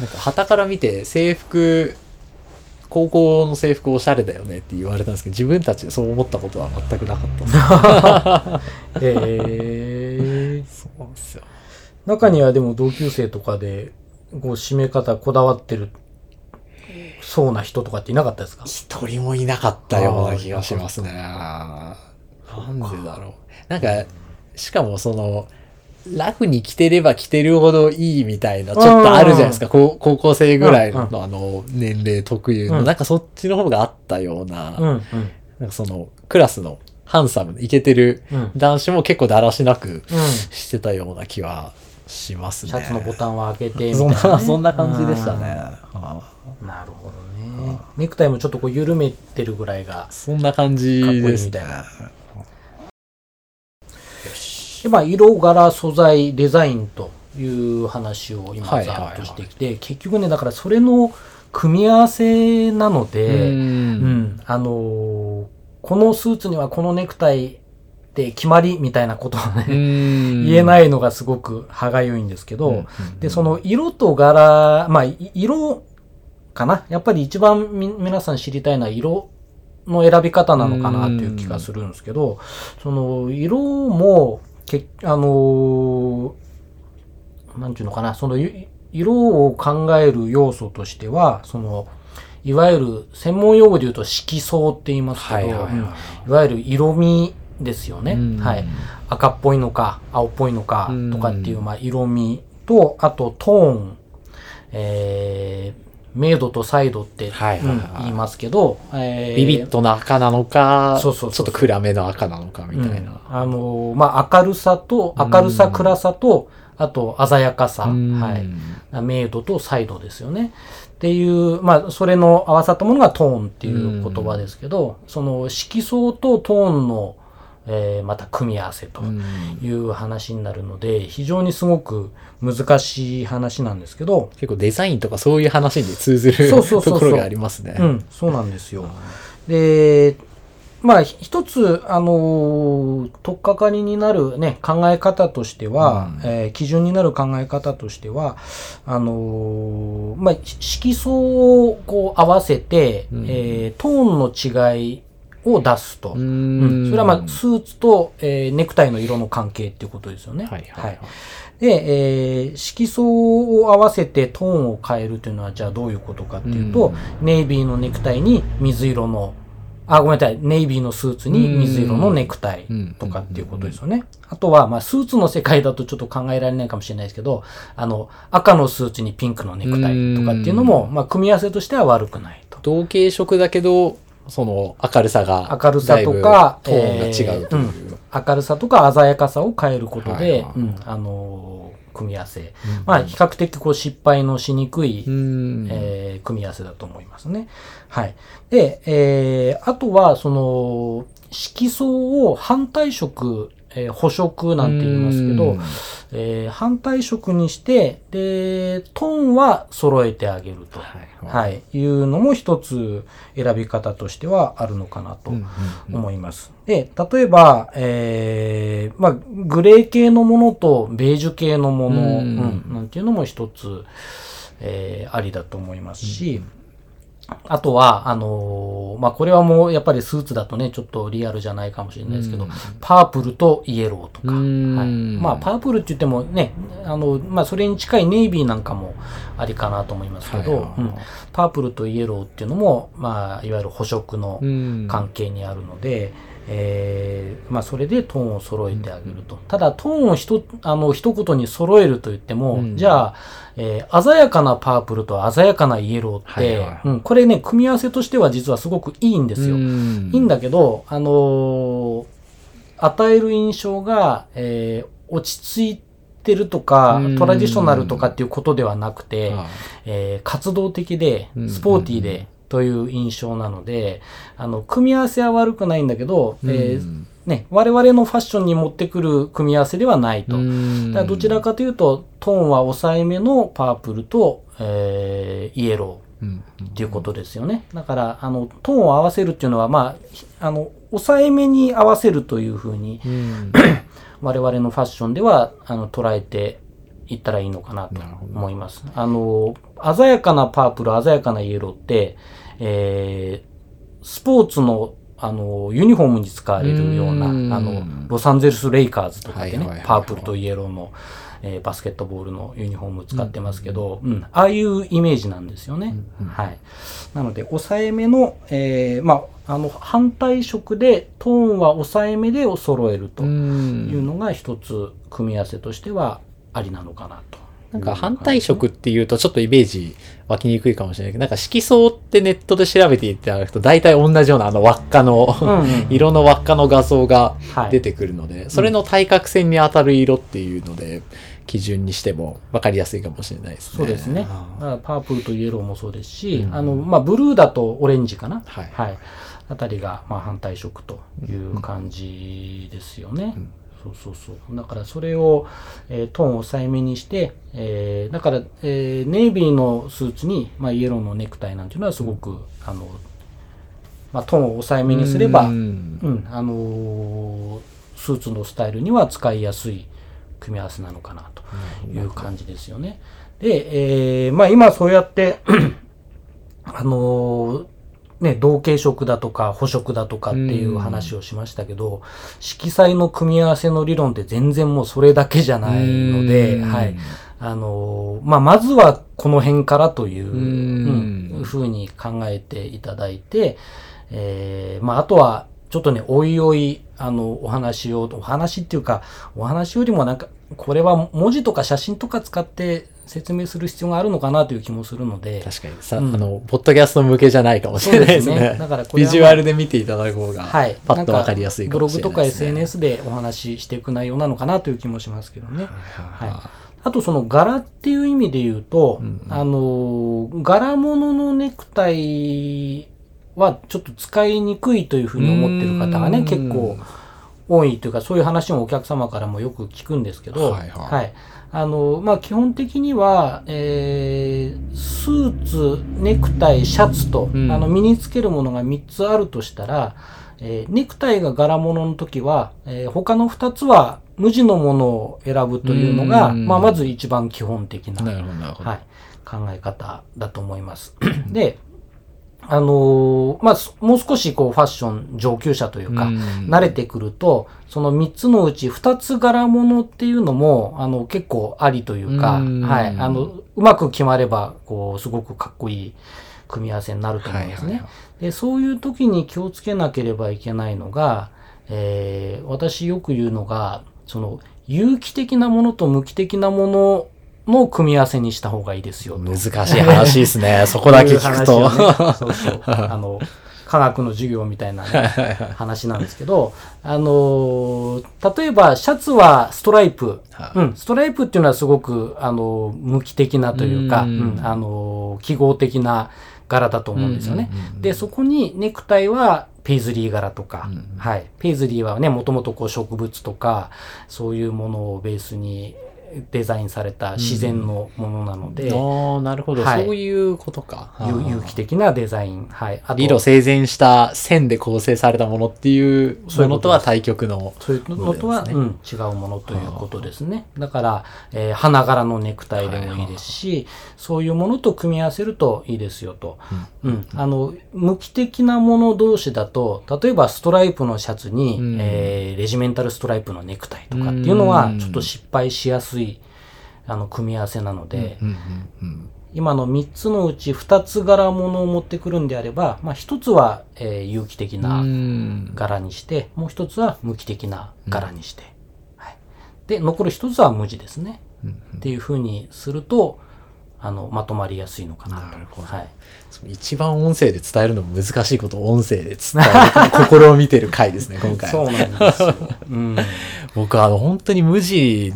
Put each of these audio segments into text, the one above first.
なんか旗から見て制服高校の制服おしゃれだよねって言われたんですけど自分たちでそう思ったことは全くなかった。でえそうなんですよ。中にはでも同級生とかでこう締め方こだわってるそうな人とかっていなかったですか？一人もいなかったような気がしますね。なんでだろう。なんか、しかもその、ラフに着てれば着てるほどいいみたいな、ちょっとあるじゃないですか。高高校生ぐらいのうんあの、年齢特有の、うん。なんかそっちの方があったような、うんうん。なんかその、クラスのハンサム、イケてるうん。男子も結構だらしなくうん。してたような気はしますね。シャツのボタンを開けてみたそんいな、な、ね、そんな感じでしたね。なるほどね。ネクタイもちょっとこう緩めてるぐらいがそんな感じですね。みたいでまあ色柄素材デザインという話を今はいざっとしてきて、結局ねだからそれの組み合わせなので、ううん。ん、あのーこのスーツにはこのネクタイで決まりみたいなことをね、言言えないいのがすごく歯がゆいんですけど、で、その色と柄、まあ、い色かな？やっぱり一番み皆さん知りたいのは色の選び方なのかなという気がするんですけど、その色も、けあのーなんていうのかな、そのい色を考える要素としては、その、いわゆる専門用語で言うと色相って言いますけど、はいはいはい。うん。いわゆる色味ですよね。うん。はい。赤っぽいのか、青っぽいのかうん。とかっていう、まあ、色味と、あとトーン、えー、明度と彩度って、言いますけど、えービビッドな赤なのか、そうそうちょっと暗めの赤なのかみたいうんな。あのーまあ、明るさと、明るさ、うん暗さと、あと鮮やかさ、うんはい。明度と彩度ですよね。っていう、まあ、それの合わさったものがトーンっていう言葉ですけど、その色相とトーンの、えーまた組み合わせとうん。いう話になるので、非常にすごく難しい話なんですけど、結構デザインとかそういう話に通ずるところがありますね。うん、そうなんですよ。で、まあ、一つ、あのー、とっかかりになるね、考え方としては、うん。えー基準になる考え方としては、あのーまあ、色相をこう合わせて、うん。えートーンの違いを出すと。ううんんそれはまあ、スーツと、えーネクタイの色の関係っていうことですよね。はいはいはい。で、えー色相を合わせてトーンを変えるというのは、じゃあどういうことかっていうと、ネイビーのネクタイに水色の、あ、ごめんなさい、ネイビーのスーツに水色のネクタイとかっていうことですよね。あとは、まあ、スーツの世界だとちょっと考えられないかもしれないですけど、あの、赤のスーツにピンクのネクタイとかっていうのも、まあ、組み合わせとしては悪くないと。同系色だけど、その明るさが、明るさとか、トーンが違うという。えーうん明るさとか鮮やかさを変えることで、はいはいうん、あのー組み合わせ。まあ、比較的こう失敗のしにくい、うんえー組み合わせだと思いますね。はい。で、えーあとは、その、色相を反対色、えー補色なんて言いますけどうん、えー反対色にして、で、トーンは揃えてあげると。はいはい。いうのも一つ選び方としてはあるのかなとうんうん思います。で、例えば、えーまあ、グレー系のものとベージュ系のもの、うんうんなんていうのも一つ、えーありだと思いますし、あとは、あのーまあ、これはもうやっぱりスーツだとね、ちょっとリアルじゃないかもしれないですけど、うん。パープルとイエローとか、うん。はい、まあ、パープルって言ってもね、あの、まあ、それに近いネイビーなんかもありかなと思いますけど、はい。うん。パープルとイエローっていうのも、まあ、いわゆる補色のうん。関係にあるので、えーまあ、それでトーンを揃えてあげると。ただ、トーンをひと、あの、一言に揃えると言っても、うん。じゃあ、えー鮮やかなパープルと鮮やかなイエローって、はいはいはい。うん、これね、組み合わせとしては実はすごくいいんですよ。うん。いいんだけど、あのー与える印象が、えー落ち着いてるとかうん、トラディショナルとかっていうことではなくて、はい。えー活動的でう、ん。スポーティーで、という印象なので、あの、組み合わせは悪くないんだけど、えーうんね、我々のファッションに持ってくる組み合わせではないと。うんだからどちらかというと、トーンは抑えめのパープルと、えーイエロー。うんっていうことですよね。だから、あの、トーンを合わせるっていうのは、まあ、ひあの、抑えめに合わせるというふうに、うん 我々のファッションでは、あの、捉えていったらいいのかなと思います。あの、鮮やかなパープル、鮮やかなイエローって、えー、スポーツの、あの、ユニフォームに使われるような、あうんの、ロサンゼルス・レイカーズとかでねパープルとイエローの、えーバスケットボールのユニフォームを使ってますけど、うん、ああいうイメージなんですよね。はい。なので、抑えめの、えー、まあ、あの、反対色で、トーンは抑えめで揃えるとういうんのが一つ組み合わせとしてはありなのかなと。なんか反対色っていうとちょっとイメージ湧きにくいかもしれないけど、なんか色相ってネットで調べていただくと大体同じようなあの輪っかの、うんうん色の輪っかの画像がはい出てくるので、それの対角線に当たる色っていうので基準にしても分かりやすいかもしれないですね。そうですね。パープルとイエローもそうですし、うんあの、まあ、ブルーだとオレンジかな。はいあたりが、まあ、反対色という感じですよね。そうそうそう。だからそれを、えートーンを抑えめにして、えーだから、えーネイビーのスーツに、まあ、イエローのネクタイなんていうのはすごく、あの、まあ、トーンを抑えめにすれば、ううん、んあのースーツのスタイルには使いやすい組み合わせなのかなという感じですよね。で、えーまあ今そうやって、あのーね、同系色だとか補色だとかっていう話をしましたけど、色彩の組み合わせの理論って全然もうそれだけじゃないので、うん。はい。あのーまあ、まずはこの辺からという、うん。うんふうに考えていただいて、えーまあ、あとは、ちょっとね、おいおい、あの、お話を、お話っていうか、お話よりもなんか、これは文字とか写真とか使って説明する必要があるのかなという気もするので、確かにさ、うんあの、ポッドキャスト向けじゃないかもしれないですね。すね だからこれはビジュアルで見ていただく方が、はい。パッとわかりやすいかもしれないブログとか。SNS でお話ししていく内容なのかなという気もしますけどね。ははいあとその柄っていう意味で言うと、うんあのー、柄物のネクタイはちょっと使いにくいというふうに思ってる方がね、うん結構多いというか、そういう話もお客様からもよく聞くんですけど、はいはいあの、まあ、基本的には、えースーツ、ネクタイ、シャツと、うんあの、身につけるものが3つあるとしたら、えーネクタイが柄物の時は、えー他の2つは無地のものを選ぶというのが、うんまあ、まず一番基本的な、なるほど、なるほど。はい、考え方だと思います。で、あのーまあ、すもう少しこうファッション上級者というか、うん慣れてくると、その3つのうち2つ柄物っていうのも、あの、結構ありというか、うんはい。あの、うまく決まれば、こう、すごくかっこいい組み合わせになると思うんですね。はいはいはで、そういう時に気をつけなければいけないのが、えー私よく言うのが、その、有機的なものと無機的なものの組み合わせにした方がいいですよと。難しい話ですね。そこだけ聞くと。そうそう。あの、科学の授業みたいなね、話なんですけど、あのー例えばシャツはストライプ。はいうん、ストライプっていうのはすごく、あのー無機的なというか、ううんん、あのー記号的な柄だと思うんですよね。で、そこにネクタイはペイズリー柄とか、うんうんはい。ペイズリーはね、もともとこう植物とか、そういうものをベースにデザインされた自然のものなので、ああ、なるほど、はいそういうことか。有有機的なデザイン。はい。あと理路整然した線で構成されたものっていうものとは対極の。そういうのとは、そうん、違うものということですね。だから、えー花柄のネクタイでもいいですし、そういうものと組み合わせるといいですよと。うん。あの、無機的なもの同士だと、例えばストライプのシャツに、うんえーレジメンタルストライプのネクタイとかっていうのはう、んちょっと失敗しやすい、あの、組み合わせなので、今の3つのうち2つ柄物を持ってくるんであれば、まあ、1つは、えー有機的な、うん柄にして、もう一つは無機的な柄にして、はい。で、残る一つは無地ですね。っていう風にすると、あの、まとまりやすいのかなと。なるほどはい。一番音声で伝えるのも難しいことを音声で伝える心を見てる回ですね、今回。そうなんですよ。うん。僕はあの本当に無地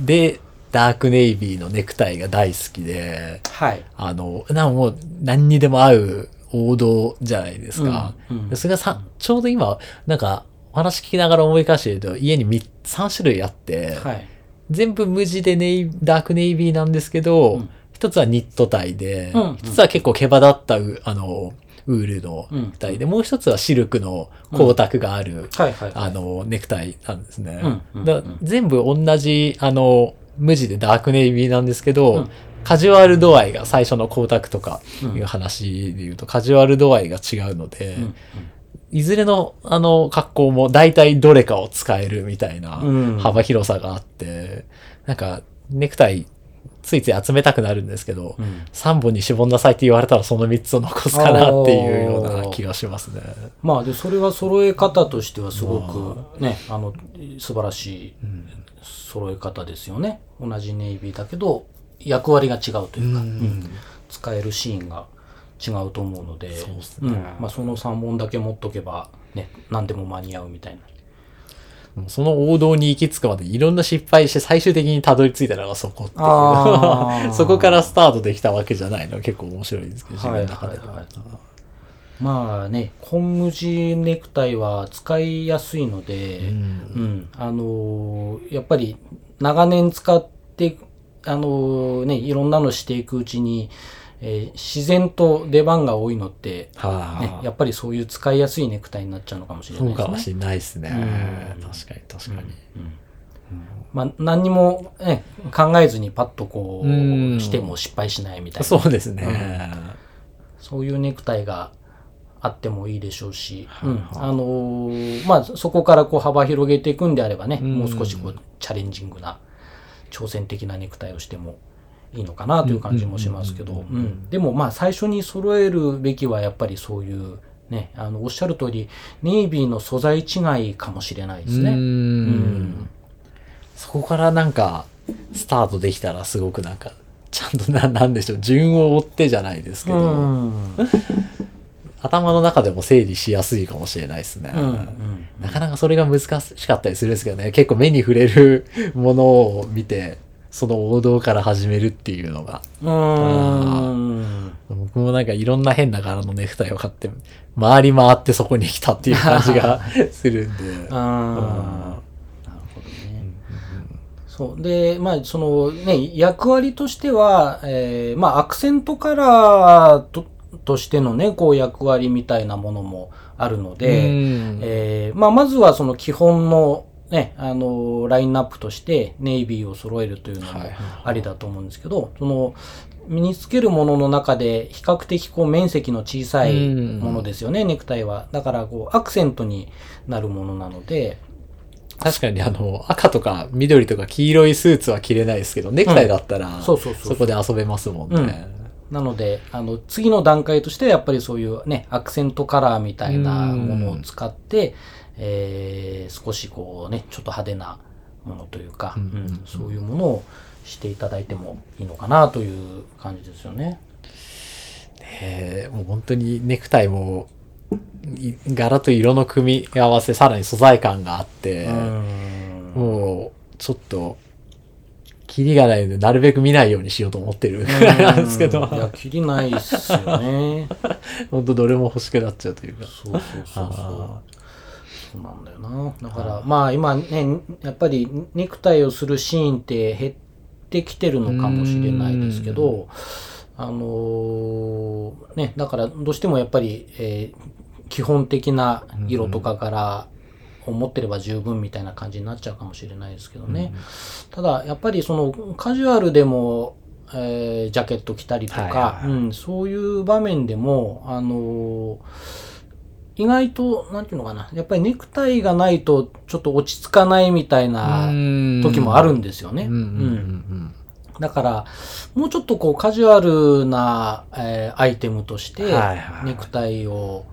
でダークネイビーのネクタイが大好きで、はい。あの、なんかもう何にでも合う王道じゃないですか。うんうんでそれがさ、ちょうど今、なんかお話聞きながら思い返してると家に3 3種類あって、はい。全部無地でネイダークネイビーなんですけど、うん一つはニットタイで、うん一つは結構毛羽立ったうあの、ウールのネクタイで、もう一つはシルクの光沢がある。あの、ネクタイなんですね。全部同じ、あの、無地でダークネイビーなんですけど、うん。カジュアル度合いが最初の光沢とかいう話で言うと、カジュアル度合いが違うので、うん。いずれのあの格好も大体どれかを使えるみたいなうん。幅広さがあって、なんかネクタイついつい集めたくなるんですけど、うん。3本に絞んなさいって言われたらその3つを残すかなっていうような気がしますね。まあでそれは揃え方としてはすごくねあ。の素晴らしい揃え方ですよね。同じネイビーだけど役割が違うというか、うん。うん。使えるシーンが違うと思うのでそうん。まあ、その3本だけ持っとけば、ね、何でも間に合うみたいな。その王道に行き着くまでいろんな失敗して最終的にたどり着いたのがそこっていう。そこからスタートできたわけじゃないの結構面白いですけど、自分の中では。はいはいまあね紺無地ネクタイは使いやすいので、うん。うん、あのーやっぱり長年使って、あのーね、いろんなのしていくうちに、えー自然と出番が多いのって、はあ、ね、やっぱりそういう使いやすいネクタイになっちゃうのかもしれそうないですね。かもしれないですね。うん。確かに確かに。まあ、何にも、ね、考えずにパッとこうん。うしても失敗しないみたいな、そうですね。そういうネクタイがあってもいいでしょうし、はいはい。うん。あのーまあ、そこからこう幅広げていくんであればね、うん。もう少しこうチャレンジングな挑戦的なネクタイをしてもいいのかなという感じもしますけど、でもまあ最初に揃えるべきはやっぱりそういうね、あのおっしゃる通りネイビーの素材違いかもしれないですね。ううん。ん。そこからなんか、スタートできたらすごくなんか、ちゃんとな、なんでしょう、順を追ってじゃないですけど、うん頭の中でも整理しやすいかもしれないですね。うんうんなかなかそれが難しかったりするんですけどね、結構目に触れるものを見て、その王道から始めるっていうのが。僕もなんかいろんな変な柄のネクタイを買って、回り回ってそこに来たっていう感じがするんで。なるほどね。そう。で、まあ、そのね、役割としては、えーまあ、アクセントカラーととしてのね、こう役割みたいなものもあるので、うん。えーまあ、まずはその基本のね、あの、ラインナップとしてネイビーを揃えるというのもはいはいありだと思うんですけど、その、身につけるものの中で比較的こう面積の小さいものですよね、ネクタイは。だからこうアクセントになるものなので、確かにあの、赤とか緑とか黄色いスーツは着れないですけど、ネクタイだったら、そこで遊べますもんね。なので、あの、次の段階としてはやっぱりそういうね、アクセントカラーみたいなものを使って、えー少しこうね、ちょっと派手なものというか、うん。そういうものをしていただいてもいいのかなという感じですよね。えーもう本当にネクタイも、い柄と色の組み合わせ、さらに素材感があって、うん。もう、ちょっと、キリがないので、なるべく見ないようにしようと思ってるぐらいなんですけど、いや、きりないっすよね。本当どれも欲しくなっちゃうというか。そうそうそうそうあ。そうなんだよな。だから、まあ今ね、やっぱりネクタイをするシーンって減ってきてるのかもしれないですけど、あのーね、だからどうしてもやっぱり、えー基本的な色とか柄を持ってれば十分みたいな感じになっちゃうかもしれないですけどね。ただ、やっぱりそのカジュアルでも、えージャケット着たりとか、はいはいはい。うん、そういう場面でも、あのー意外と、なんていうのかな、やっぱりネクタイがないとちょっと落ち着かないみたいな時もあるんですよね。うんうん。うん。だから、もうちょっとこうカジュアルな、えーアイテムとしてはいはいはい。ネクタイを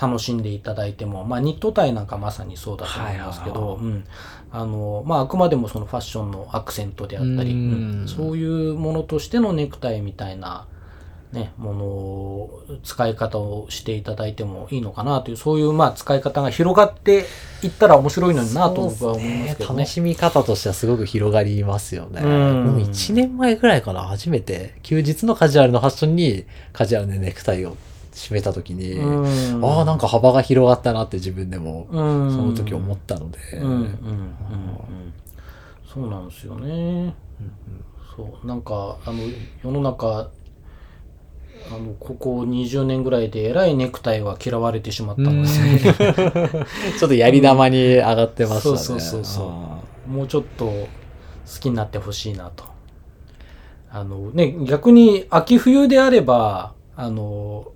楽しんでいただいても、まあニットタイなんかまさにそうだと思いますけはいはいど、うん。あの、まああくまでもそのファッションのアクセントであったり、うん。うん。そういうものとしてのネクタイみたいな、ね、ものを、使い方をしていただいてもいいのかなという、そういうまあ使い方が広がっていったら面白いのになと僕は思いますけどね。楽。しみ方としてはすごく広がりますよね。うん。もう1年前ぐらいかな、初めて、休日のカジュアルのファッションにカジュアルなネクタイを締めた時に、うん。ああ、なんか幅が広がったなって自分でも、うん。その時思ったので、うんうんうんうんそうなんですよね。そう。なんかあの世の中あのここ20年ぐらいでえらいネクタイは嫌われてしまったので、ちょっとやり玉に上がってましたね。そうそうそうそう。あもうちょっと好きになってほしいなと。ーあのね、逆に秋冬であれば、あの、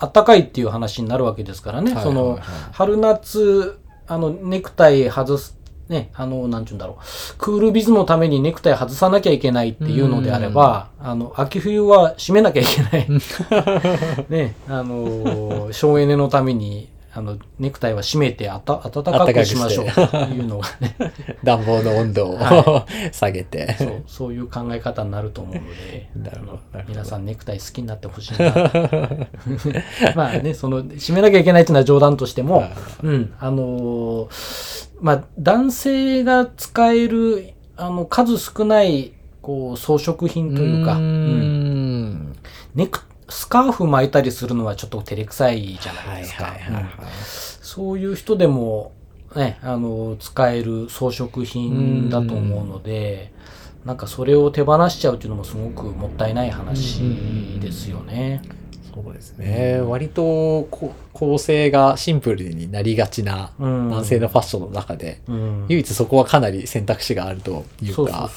暖かいっていう話になるわけですからね。はいそのはいはい、春夏、あの、ネクタイ外す、ね、あの、なんちゅうんだろう。クールビズのためにネクタイ外さなきゃいけないっていうのであれば、あの、秋冬は締めなきゃいけない。ね、あの、省エネのために、あの、ネクタイは締めてあた暖かくしましょう。というのがね、暖房の温度を、は下げて。そう、そういう考え方になると思うので、なるほどあの皆さんネクタイ好きになってほしいな。まあね、その、締めなきゃいけないっていうのは冗談としてもはい、うん、あのーまあ、男性が使える、あの、数少ない、こう、装飾品というか、うん。ネク、スカーフ巻いたりするのはちょっと照れくさいじゃなはいいですか。そういう人でも、ね、あの、使える装飾品だと思うので、なんかそれを手放しちゃうっていうのもすごくもったいない話ですよね。そうですね。割とこ構成がシンプルになりがちなうん男性のファッションの中で、うん。唯一そこはかなり選択肢があるというか、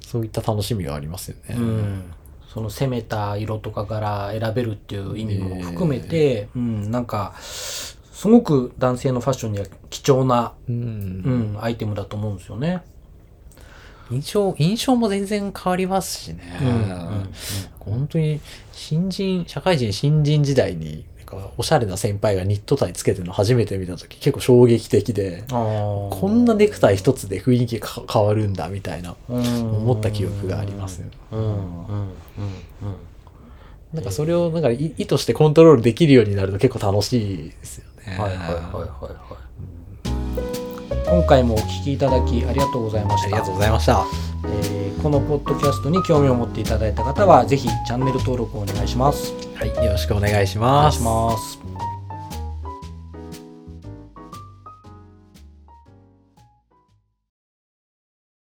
そういった楽しみがありますよね。うん、その攻めた色とかから選べるっていう意味も含めて、うん、なんかすごく男性のファッションには貴重な、うんうん、アイテムだと思うんですよね。印象、印象も全然変わりますしね。うんうん本当に新人、社会人新人時代に、かおしゃれな先輩がニットタイつけてるの初めて見た時結構衝撃的で、ここんなネクタイ一つで雰囲気が変わるんだみたいな思思った記憶がありますよ。うんうんうんうんなんかそれをなんか意意図してコントロールできるようになると結構楽しいですよね。はいはいはいはいはい。今回もお聞きいただきありがとうございました。ありがとうございました。えーこのポッドキャストに興味を持っていただいた方は、ぜひチャンネル登録をお願いします。はい、よろしくお願いしお願いします。ます。